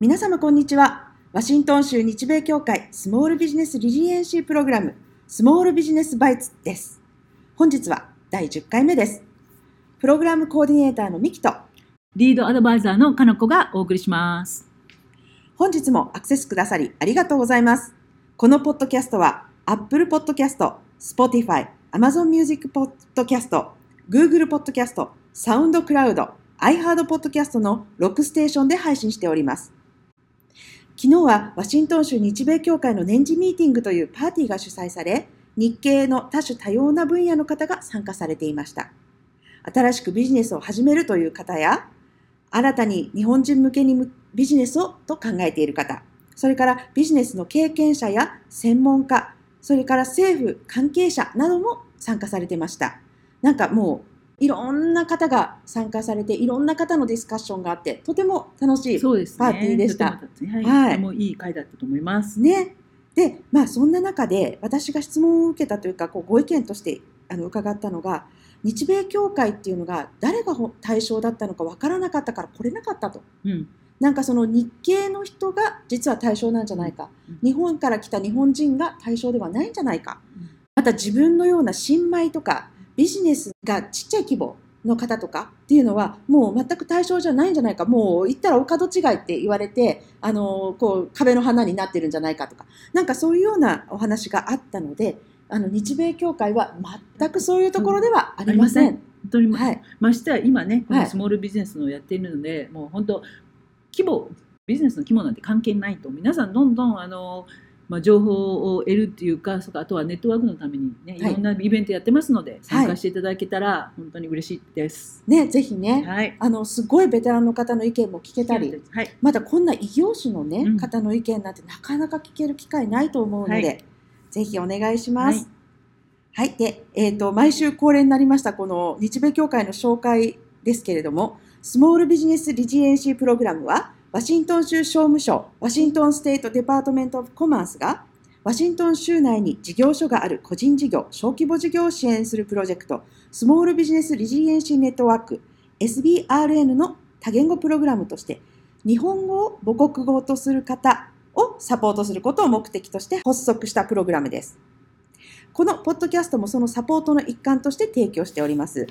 皆様こんにちは。ワシントン州日米協会スモールビジネスリジエンシープログラムスモールビジネスバイツです。本日は第10回目です。プログラムコーディネーターのミキとリードアドバイザーのかのこがお送りします。本日もアクセスくださりありがとうございます。このポッドキャストは Apple Podcast、Spotify、Amazon Music Podcast、Google Podcast、SoundCloud、iHeart Podcast の6ステーションで配信しております。昨日はワシントン州日米協会の年次ミーティングというパーティーが主催され、日系の多種多様な分野の方が参加されていました。新しくビジネスを始めるという方や、新たに日本人向けにビジネスをと考えている方、それからビジネスの経験者や専門家、それから政府関係者なども参加されてました。なんかもういろんな方が参加されて、いろんな方のディスカッションがあって、とても楽しい。パーティーでした。とてもはい。はいもいい回だったと思います。ね。で、まあそんな中で私が質問を受けたというか、こうご意見としてあの伺ったのが、日米協会っていうのが誰がほ対象だったのかわからなかったから来れなかったと。うん。なんかその日系の人が実は対象なんじゃないか、うん日本から来た日本人が対象ではないんじゃないか、うんまた自分のような新米とかビジネスがちっちゃい規模の方とかっていうのはもう全く対象じゃないんじゃないかもう言ったらお門違いって言われてあのこう壁の花になってるんじゃないかとかなんかそういうようなお話があったのであの日米協会は全くそういうところではありません。本当に、はい、ましてや今ね、こはいのスモールビジネスのやっているので、もう本当規模ビジネスの規模なんて関係ないと皆さんどんどんあの。まあ、情報を得るっていうか、そかあとはネットワークのためにね、いはいろんなイベントやってますので、参加していただけたら本当に嬉しいです。ね、ぜひね、はい。あのすごいベテランの方の意見も聞けたり、はい。またこんな異業種の、ねうん方の意見なんてなかなか聞ける機会ないと思うので、はいぜひお願いします。はい、で、えっ、と毎週恒例になりましたこの日米協会の紹介ですけれども、スモールビジネスリジエンシープログラムはワシントン州商務省ワシントンステートデパートメントオブコマースがワシントン州内に事業所がある個人事業、小規模事業を支援するプロジェクト、スモールビジネスリジエンシーネットワーク SBRN の多言語プログラムとして日本語を母国語とする方をサポートすることを目的として発足したプログラムです。このポッドキャストもそのサポートの一環として提供しております。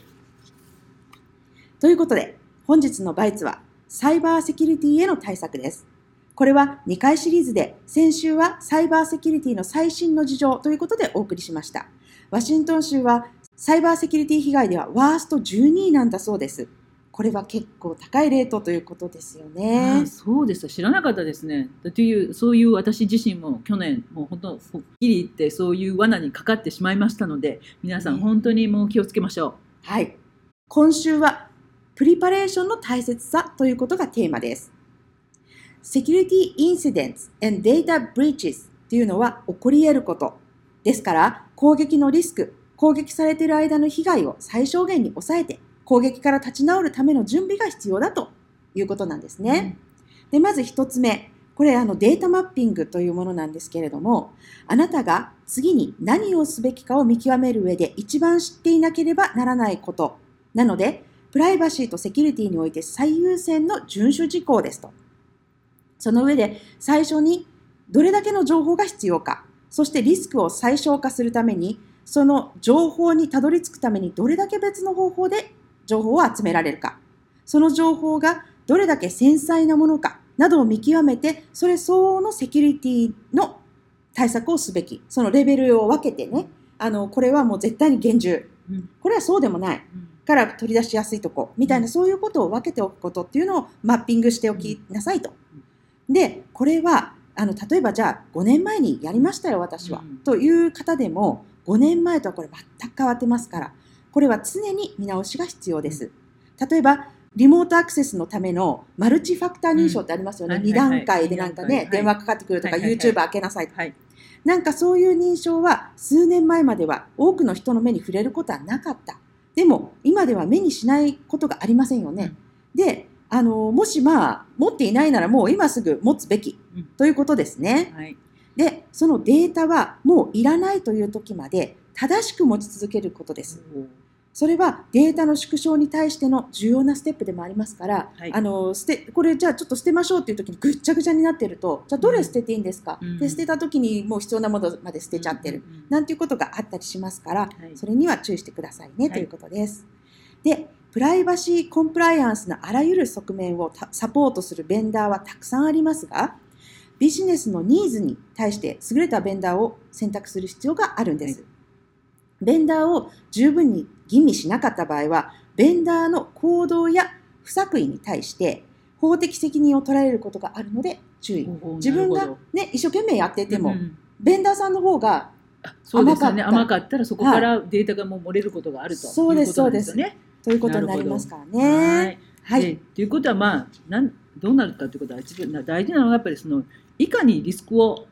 ということで、本日のバイツはサイバーセキュリティへの対策です。これは2回シリーズで、先週はサイバーセキュリティの最新の事情ということでお送りしました。ワシントン州はサイバーセキュリティ被害ではワースト12位なんだそうです。これは結構高いレートということですよあねあ。そうです知らなかったですね。というそういう私自身も去年もう本当はっきり言ってそういう罠にかかってしまいましたので皆さんね本当にもう気をつけましょはい。今週はプリパレーションの大切さということがテーマです。Security Incidents and Data Breaches というのは起こり得ること。ですから、攻撃のリスク、攻撃されている間の被害を最小限に抑えて、攻撃から立ち直るための準備が必要だということなんですう。ね。で、まず一つ目。これあのデータマッピングというものなんですけれども、あなたが次に何をすべきかを見極める上で一番知っていなければならないことなので、プライバシーとセキュリティにおいて最優先の遵守事項ですと。その上で最初にどれだけの情報が必要か、そしてリスクを最小化するために、その情報にたどり着くためにどれだけ別の方法で情報を集められるか、その情報がどれだけ繊細なものかなどを見極めて、それ相応のセキュリティの対策をすべき、そのレベルを分けてね、あの、これはもう絶対に厳重。うんこれはそうでもない。うんから取り出しやすいとこみたいな、うんそういうことを分けておくことっていうのをマッピングしておきなさいと。でこれはあの例えばじゃあ5年前にやりましたよ私は、うんという方でも5年前とはこれ全く変わってますからこれは常に見直しが必要です。例えばリモートアクセスのためのマルチファクター認証ってありますよね。2うんはいはいはい段階でなんかね、はい電話かかってくるとか、はいはいはい YouTube 開けなさいとか。はい。なんかそういう認証は数年前までは多くの人の目に触れることはなかった。でも今では目にしないことがありませんよね。で、あの、もしまあ持っていないならもう今すぐ持つべきうんということですね。はい。で、そのデータはもういらないという時まで正しく持ち続けることです。それはデータの縮小に対しての重要なステップでもありますから、はい。あの捨てこれじゃあちょっと捨てましょうっていう時にぐっちゃぐちゃになってるとじゃあどれ捨てていいんですか、うん。で捨てた時にもう必要なものまで捨てちゃってる、うん。うんうんなんていうことがあったりしますから、はい。それには注意してくださいね、はい。ということです。でプライバシーコンプライアンスのあらゆる側面をたサポートするベンダーはたくさんありますがビジネスのニーズに対して優れたベンダーを選択する必要があるんです。ベンダーを十分に吟味しなかった場合はベンダーの行動や不作為に対して法的責任を取られることがあるので注意。自分がね、一生懸命やってても、うんうんベンダーさんの方が甘かった甘かったらそこからデータがもう漏れることがあるとそうですいうですよね。ということになりますからはね。いはい。でということはまあなんどうなるかということは一番大事なのはやっぱりそのいかにリスクを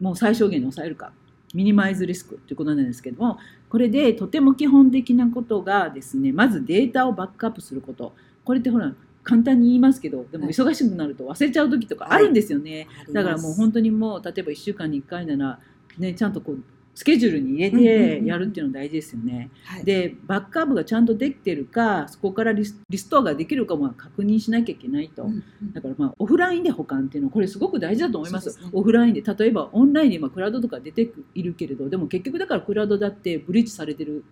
もう最小限に抑えるかミニマイズリスクということなんですけどもこれでとても基本的なことがですねまずデータをバックアップすること。これってほら簡単に言いますけどでもはい。忙しくなると忘れちゃう時とかあるんですよね。だからもう本当当にもう例えば1週間に1回なら、ね、ちゃんとこうスケジュールに入れてやるっていうの大事ですよね。はい、でバックアップがちゃんとできてるかそこからリストアができるかも確認しなきゃいけないと。うんうんだからまあオフラインで保管っていうのはこれすごく大事だと思いますねオフラインで例えばオンラインで今クラウドとか出ているけれどでも結局だからクラウドだってブリッジされてる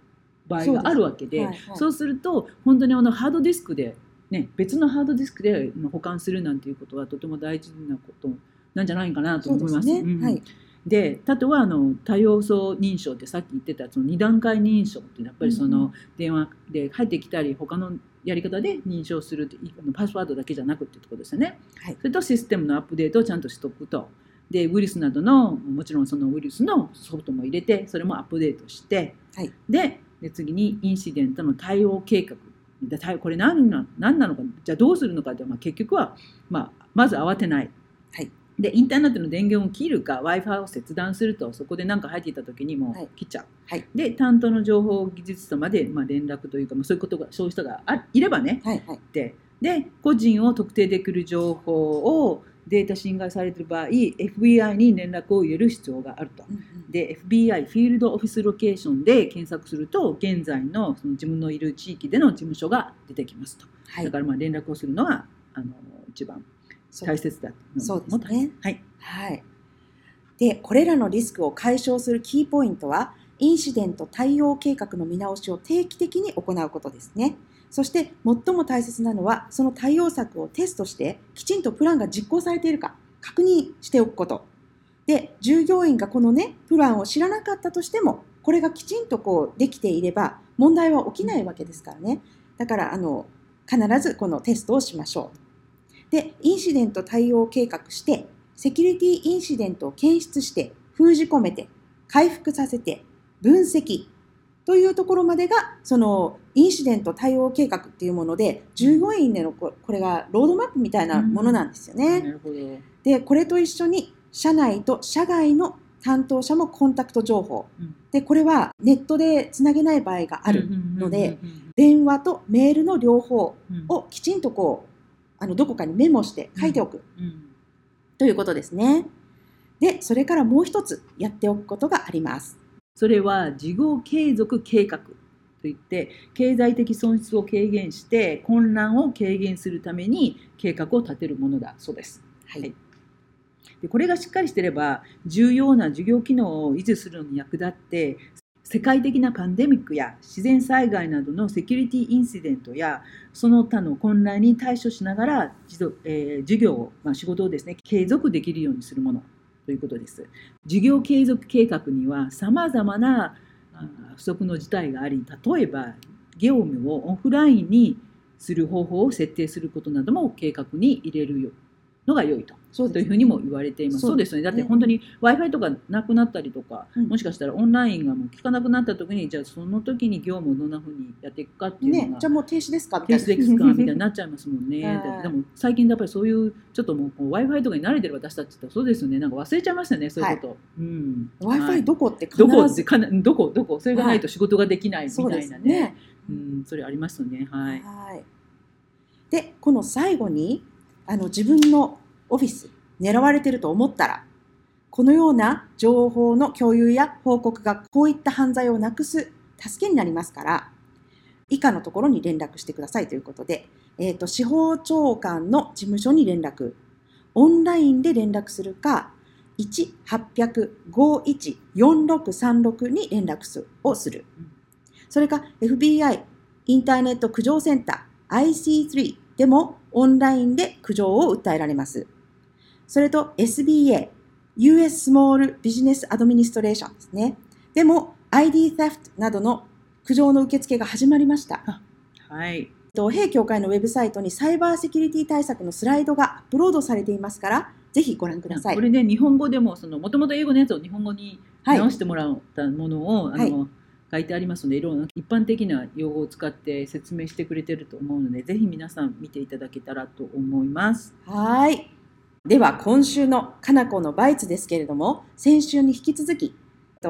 場合があるわけでそうはいはいすると本当にあのハードディスクで、ね、別のハードディスクで保管するなんていうことはとても大事なことなんじゃないかなとそう思います。ですね。うんはい。であとはあの多要素認証ってさっき言ってたその2段階認証ってやっぱりその電話で入ってきたり他のやり方で認証するパスワードだけじゃなくってところですよね。はい。それとシステムのアップデートをちゃんとしとくと。でウイルスなどのもちろんそのウイルスのソフトも入れてそれもアップデートして、はい。でで次にインシデントの対応計画。これ何な何なのかじゃあどうするのかって、まあ、結局は、まあ、まず慌てないでインターネットの電源を切るか w i f i を切断するとそこで何か入っていた時にも切っちゃう、はいで担当の情報技術者まで、まあ、連絡というか、まあ、そういうことがそういう人があいればねはいはい。ってで個人を特定できる情報をデータ侵害されている場合 FBI に連絡を入れる必要があると。うんうんで FBI フィールドオフィスロケーションで検索すると現在のその自分のいる地域での事務所が出てきますと。はいだからまあ連絡をするのがあの一番大切だとそうですねはい。はい。で、これらのリスクを解消するキーポイントは、インシデント対応計画の見直しを定期的に行うことですね。そして最も大切なのは、その対応策をテストして、きちんとプランが実行されているか確認しておくこと。で、従業員がこのね、プランを知らなかったとしても、これがきちんとこうできていれば、問題は起きないわけですからね。だから、あの、必ずこのテストをしましょう。で、インシデント対応計画して、セキュリティインシデントを検出して、封じ込めて、回復させて、分析というところまでが、そのインシデント対応計画っていうもので、従業員でのここれがロードマップみたいなものなんですよね。なるほど。で、これと一緒に、社内と社外の担当者もコンタクト情報。うんで、これはネットでつなげない場合があるので、電話とメールの両方をきちんとこう、あのどこかにメモして書いておく。うんうんということですね。で、それからもう一つやっておくことがあります。それは事業継続計画といって経済的損失を軽減して混乱を軽減するために計画を立てるものだそうです。はい。はいでこれがしっかりしてれば重要な事業機能を維持するのに役立って世界的なパンデミックや自然災害などのセキュリティインシデントやその他の混乱に対処しながら自動、えー事業を、まあ、仕事をですね継続できるようにするものということです。事業継続計画にはさまざまなあ不測の事態があり例えば業務をオフラインにする方法を設定することなども計画に入れるのが良いとそうというふうにも言われています。そうですね。だって本当に Wi-Fi とかなくなったりとか、うんもしかしたらオンラインがもう効かなくなった時に、じゃあその時に業務をどんなふうにやっていくかっていうねのが、、じゃあもう停止ですか？みたいな。ケースですかみたいになっちゃいますもんね。はいでも最近やっぱりそういうちょっともうこう Wi-Fi とかに慣れてる私たちってそうですよね。なんか忘れちゃいましたね。そういうこと。うん。は Wi-Fi いどこって必どこずかなどこどこそれがないと仕事ができないみたいなね。ね。うん、それありますよね。はい。はい。で、この最後に、あの自分のオフィス狙われてると思ったら、このような情報の共有や報告がこういった犯罪をなくす助けになりますから、以下のところに連絡してくださいということで、えーと、司法長官の事務所に連絡、オンラインで連絡するか、1-800-514636に連絡すをする。それか FBI インターネット苦情センター IC3 でもオンラインで苦情を訴えられます。それと SBA US Small Business Administration ですね。でも ID theft などの苦情の受付が始まりました。はい。弊協会のウェブサイトにサイバーセキュリティ対策のスライドがアップロードされていますから、ぜひご覧ください。これね、日本語でも、その、もともと英語のやつを日本語に直してもらったものを、はい、あの、はい、書いてありますので、いろんな一般的な用語を使って説明してくれてると思うので、ぜひ皆さん見ていただけたらと思います。はい。では、今週のかなこのバイツですけれども、先週に引き続き、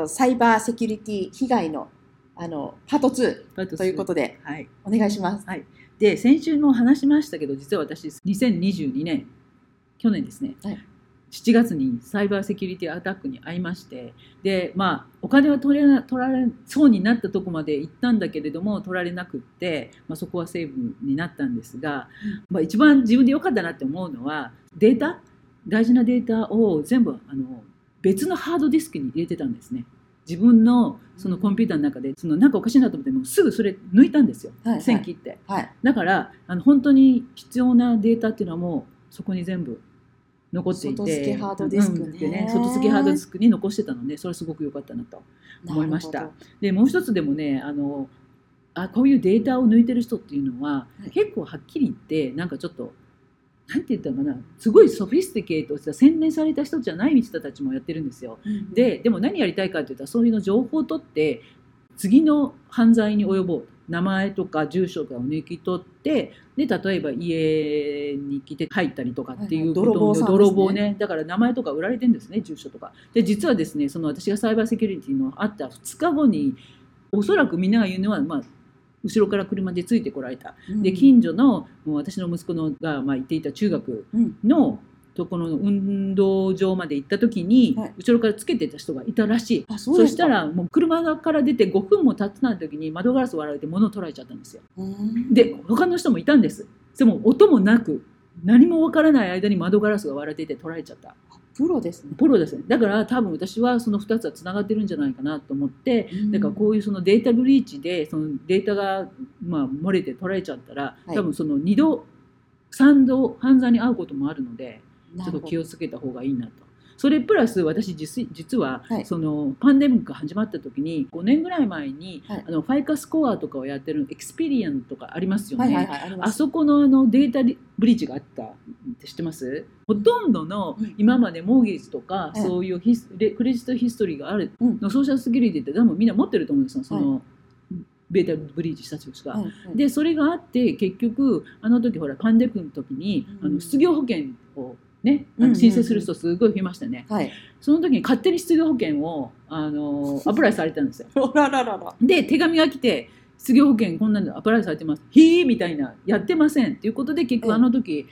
サイバーセキュリティ被害のあのパート2ということで、はい、お願いします。はい、で先週も話しましたけど実は私2022年去年ですね、はい、7月にサイバーセキュリティアタックに遭いましてでまあお金は取れな取られそうになったとこまで行ったんだけれども取られなくって、まあ、そこはセーブになったんですが、まあ、一番自分で良かったなって思うのはデータ？大事なデータを全部あの別のハードディスクに入れてたんですね。自分のそのコンピューターの中でそのなんかおかしいなと思ってもすぐそれ抜いたんですよ、はいはい、線切って、はい、だからあの本当に必要なデータっていうのはもうそこに全部残っていて。外付けハードディスクね。うん、ね外付けハードディスクに残してたのでそれすごく良かったなと思いました。でもう一つでもねあのあこういうデータを抜いてる人っていうのは、はい、結構はっきり言ってなんかちょっとなんて言ったかな。すごいソフィスティケートした洗練された人じゃない人たちもやってるんですよ。うん、ででも何やりたいかって言ったらそういうの情報を取って次の犯罪に及ぼう名前とか住所とかを抜き取ってで例えば家に来て入ったりとかっていうことを、はいはい、泥棒ね、ね、だから名前とか売られてるんですね住所とか。で実はですねその私がサイバーセキュリティのあった2日後におそらくみんなが言うのは、まあ、後ろから車でついてこられた、うん、で近所のもう私の息子のが、まあ、行っていた中学の、ところの運動場まで行った時に、はい、後ろからつけてた人がいたらしい。そしたらもう車から出て5分も経ってない時に窓ガラス割られて物を取られちゃったんですよ。で他の人もいたんです。でも音もなく何もわからない間に窓ガラスが割られてて取られちゃった。プロですね。プロですね。だから多分私はその2つはつながってるんじゃないかなと思って、うん、だからこういうそのデータブリーチでそのデータがまあ漏れて取られちゃったら、はい、多分その2度3度犯罪に遭うこともあるのでちょっと気をつけた方がいいなと。それプラス私実実は、はい、そのパンデミックが始まった時に5年ぐらい前に、はい、あのファイカスコアとかをやってるエクスペリアンとかありますよね、あそこのあのデータブリーチがあったって知ってます？ほとんどの今までモーゲージとか、そういうヒスクレジットヒストリーがあるのソーシャルセキュリティって多分みんな持ってると思うんですよ。その、data breach した人が、はい。はい、でそれがあって結局あの時ほらパンデミックの時に、うん、あの失業保険をね、あの申請する人すごい増えましたね、はい、その時に勝手に失業保険をあの apply されたんですよ。で手紙が来て失業保険こんなの apply されてます。ひーみたいな。やってません。っていうことで結局あの時、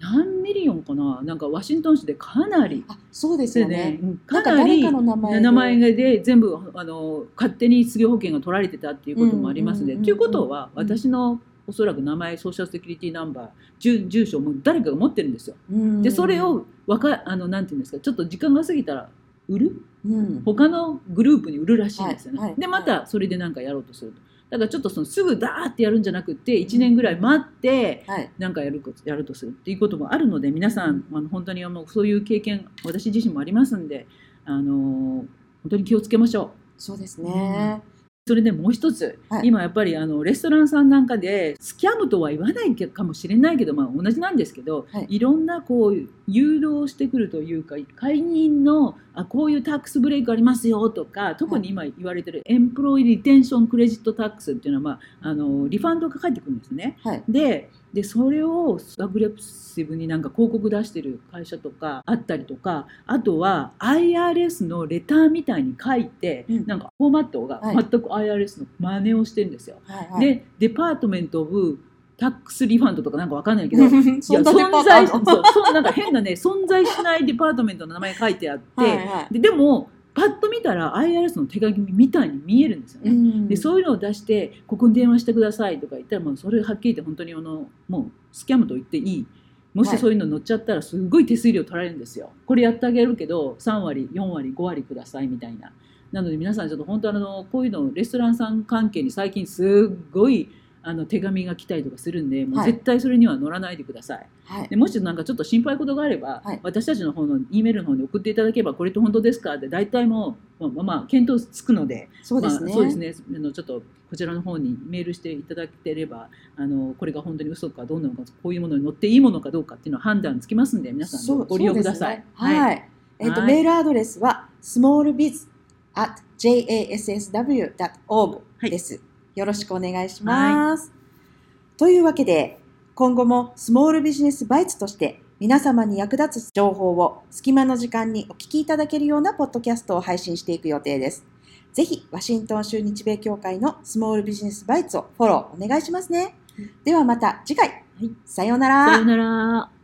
何 million かな？なんかワシントン州でかなりあそうですよね、ね、かなり名前で。全部あの勝手に失業保険が取られてたっていうこともありますのでということは私のおそらく名前ソーシャルセキュリティナンバー住住所も誰かが持ってるんですよ。でそれをわかあのなんていうんですかちょっと時間が過ぎたら売る、うん、他のグループに売るらしいんですよね。はいはい、でまたそれで何かやろうとすると。だからちょっとそのすぐダーってやるんじゃなくて1年ぐらい待って何かやるやるとするっていうこともあるので皆さんあの本当にもうそういう経験私自身もありますんであの本当に気をつけましょう。そうですね、うんそれでもう一つ、はい、今やっぱりあのレストランさんなんかでスキャムとは言わないかもしれないけど、まあ、同じなんですけど、はい、いろんなこう誘導してくるというか会員のあこういうタックスブレイクありますよとか特に今言われてるエンプロイリテンションクレジットタックスっていうのは、まあ、あのリファンドが返ってくるんですね。はい、ででそれをアグレッシブになんか広告出してる会社とかあったりとかあとは IRS のレターみたいに書いて、うん、なんかフォーマットが全く IRS の真似をしてるんですよ。はいはい、でデパートメント・オブタックスリファンドとかなんかわかんないけど いや存在そうなんか変なね存在しないデパートメントの名前書いてあってはい、ででもパッと見たら IRS の手紙みたいに見えるんですよね。うん。でそういうのを出してここに電話してくださいとか言ったらもうそれはっきり言って本当にあのもうスキャムと言っていい。もはい。しそういうの乗っちゃったらすごい手数料取られるんですよ。これやってあげるけど3割4割5割くださいみたいな。なので皆さんちょっと本当あのこういうのレストランさん関係に最近すっごいあの手紙が来たりとかするんでもうはい。絶対それには乗らないでください、はい。でもしなんかちょっと心配事があれば、はい。私たちの方の E メールの方に送っていただければこれって本当ですか？って大体もう、まあ、まあ検討つくのでそうですね。まあ、そうですね。あのちょっとこちらの方にメールしていただければあのこれが本当に嘘かどうなのかこういうものに載っていいものかどうかっていうのは判断つきますんで皆さんご利用ください。そうですねはい。えっ、と、はい。メールアドレスは smallbiz at jassw.org はい。です、よろしくお願いします。というわけで、今後もスモールビジネスバイツとして皆様に役立つ情報を隙間の時間にお聞きいただけるようなポッドキャストを配信していく予定です。ぜひ、ワシントン州日米協会のスモールビジネスバイツをフォローお願いしますね。ではまた次回。さようなら。さようなら。